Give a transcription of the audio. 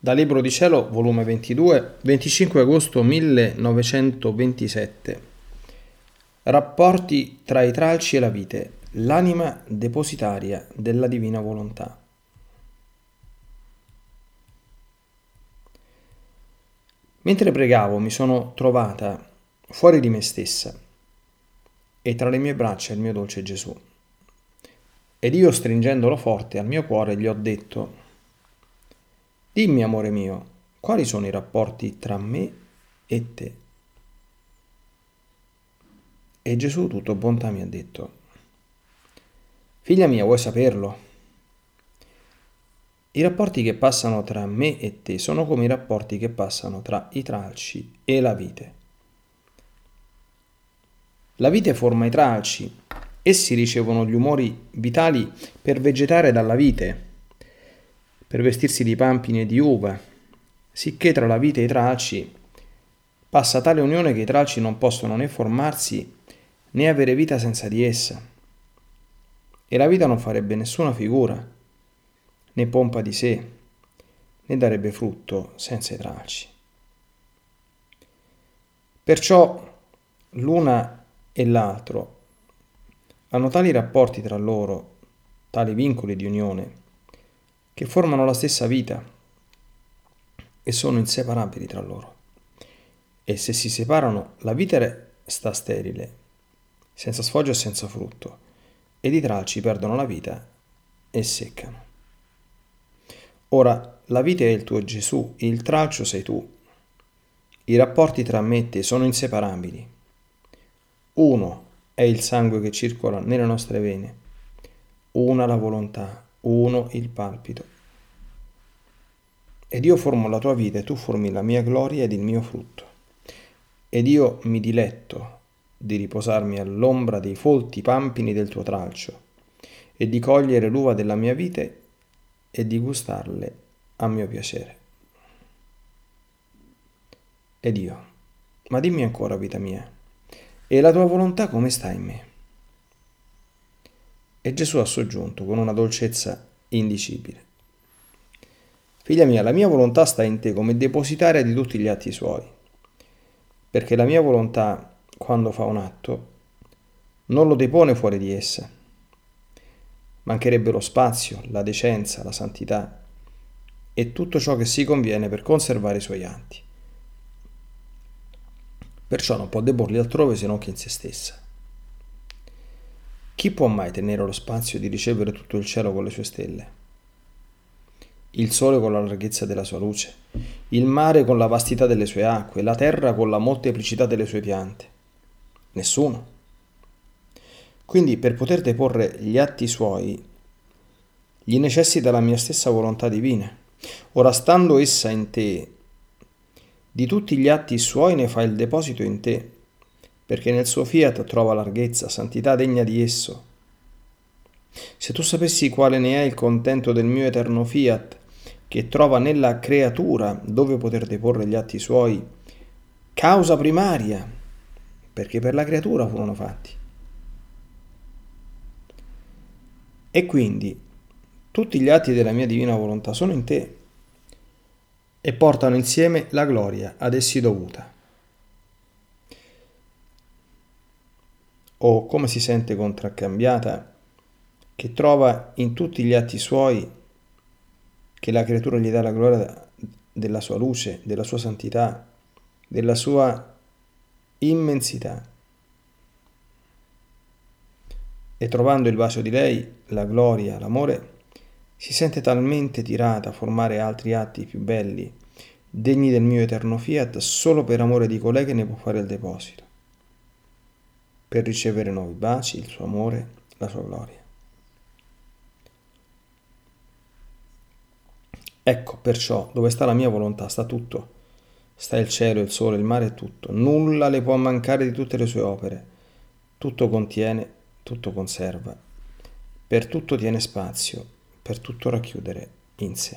Da Libro di Cielo, volume 22, 25 agosto 1927. Rapporti tra i tralci e la vite, l'anima depositaria della divina volontà. Mentre pregavo mi sono trovata fuori di me stessa e tra le mie braccia il mio dolce Gesù. Ed io stringendolo forte al mio cuore gli ho detto, Dimmi, amore mio, quali sono i rapporti tra me e te? E Gesù, tutto bontà, mi ha detto, Figlia mia, vuoi saperlo? I rapporti che passano tra me e te sono come i rapporti che passano tra i tralci e la vite. La vite forma i tralci, essi ricevono gli umori vitali per vegetare dalla vite per vestirsi di pampini e di uva, sicché tra la vite e i tralci passa tale unione che i tralci non possono né formarsi né avere vita senza di essa. E la vita non farebbe nessuna figura, né pompa di sé, né darebbe frutto senza i tralci. Perciò l'una e l'altro hanno tali rapporti tra loro, tali vincoli di unione, che formano la stessa vita e sono inseparabili tra loro. E se si separano, la vita sta sterile, senza sfoggio e senza frutto, ed i tralci perdono la vita e seccano. Ora, la vita è il tuo Gesù, il tralcio sei tu. I rapporti tra me e te sono inseparabili. Uno è il sangue che circola nelle nostre vene, una la volontà, uno il palpito. Ed io formo la tua vita e tu formi la mia gloria ed il mio frutto. Ed io mi diletto di riposarmi all'ombra dei folti pampini del tuo tralcio e di cogliere l'uva della mia vite e di gustarle a mio piacere. Ed io, ma dimmi ancora, vita mia, e la tua volontà come sta in me? E Gesù ha soggiunto con una dolcezza indicibile. Figlia mia, la mia volontà sta in te come depositaria di tutti gli atti suoi, perché la mia volontà, quando fa un atto, non lo depone fuori di essa. Mancherebbe lo spazio, la decenza, la santità e tutto ciò che si conviene per conservare i suoi atti. Perciò non può deporli altrove se non che in se stessa. Chi può mai tenere lo spazio di ricevere tutto il cielo con le sue stelle? Il sole con la larghezza della sua luce, il mare con la vastità delle sue acque, la terra con la molteplicità delle sue piante? Nessuno. Quindi per poter deporre gli atti suoi, gli necessita la mia stessa volontà divina. Ora stando essa in te, di tutti gli atti suoi ne fa il deposito in te perché nel suo fiat trova larghezza, santità degna di esso. Se tu sapessi quale ne è il contento del mio eterno fiat, che trova nella creatura dove poter deporre gli atti suoi, causa primaria, perché per la creatura furono fatti. E quindi tutti gli atti della mia divina volontà sono in te e portano insieme la gloria ad essi dovuta. O come si sente contraccambiata, che trova in tutti gli atti suoi che la creatura gli dà la gloria della sua luce, della sua santità, della sua immensità. E trovando il vaso di lei, la gloria, l'amore, si sente talmente tirata a formare altri atti più belli, degni del mio eterno fiat, solo per amore di colei che ne può fare il deposito per ricevere nuovi baci, il suo amore, la sua gloria. Ecco perciò dove sta la mia volontà sta tutto. Sta il cielo, il sole, il mare tutto. Nulla le può mancare di tutte le sue opere. Tutto contiene, tutto conserva. Per tutto tiene spazio, per tutto racchiudere in sé.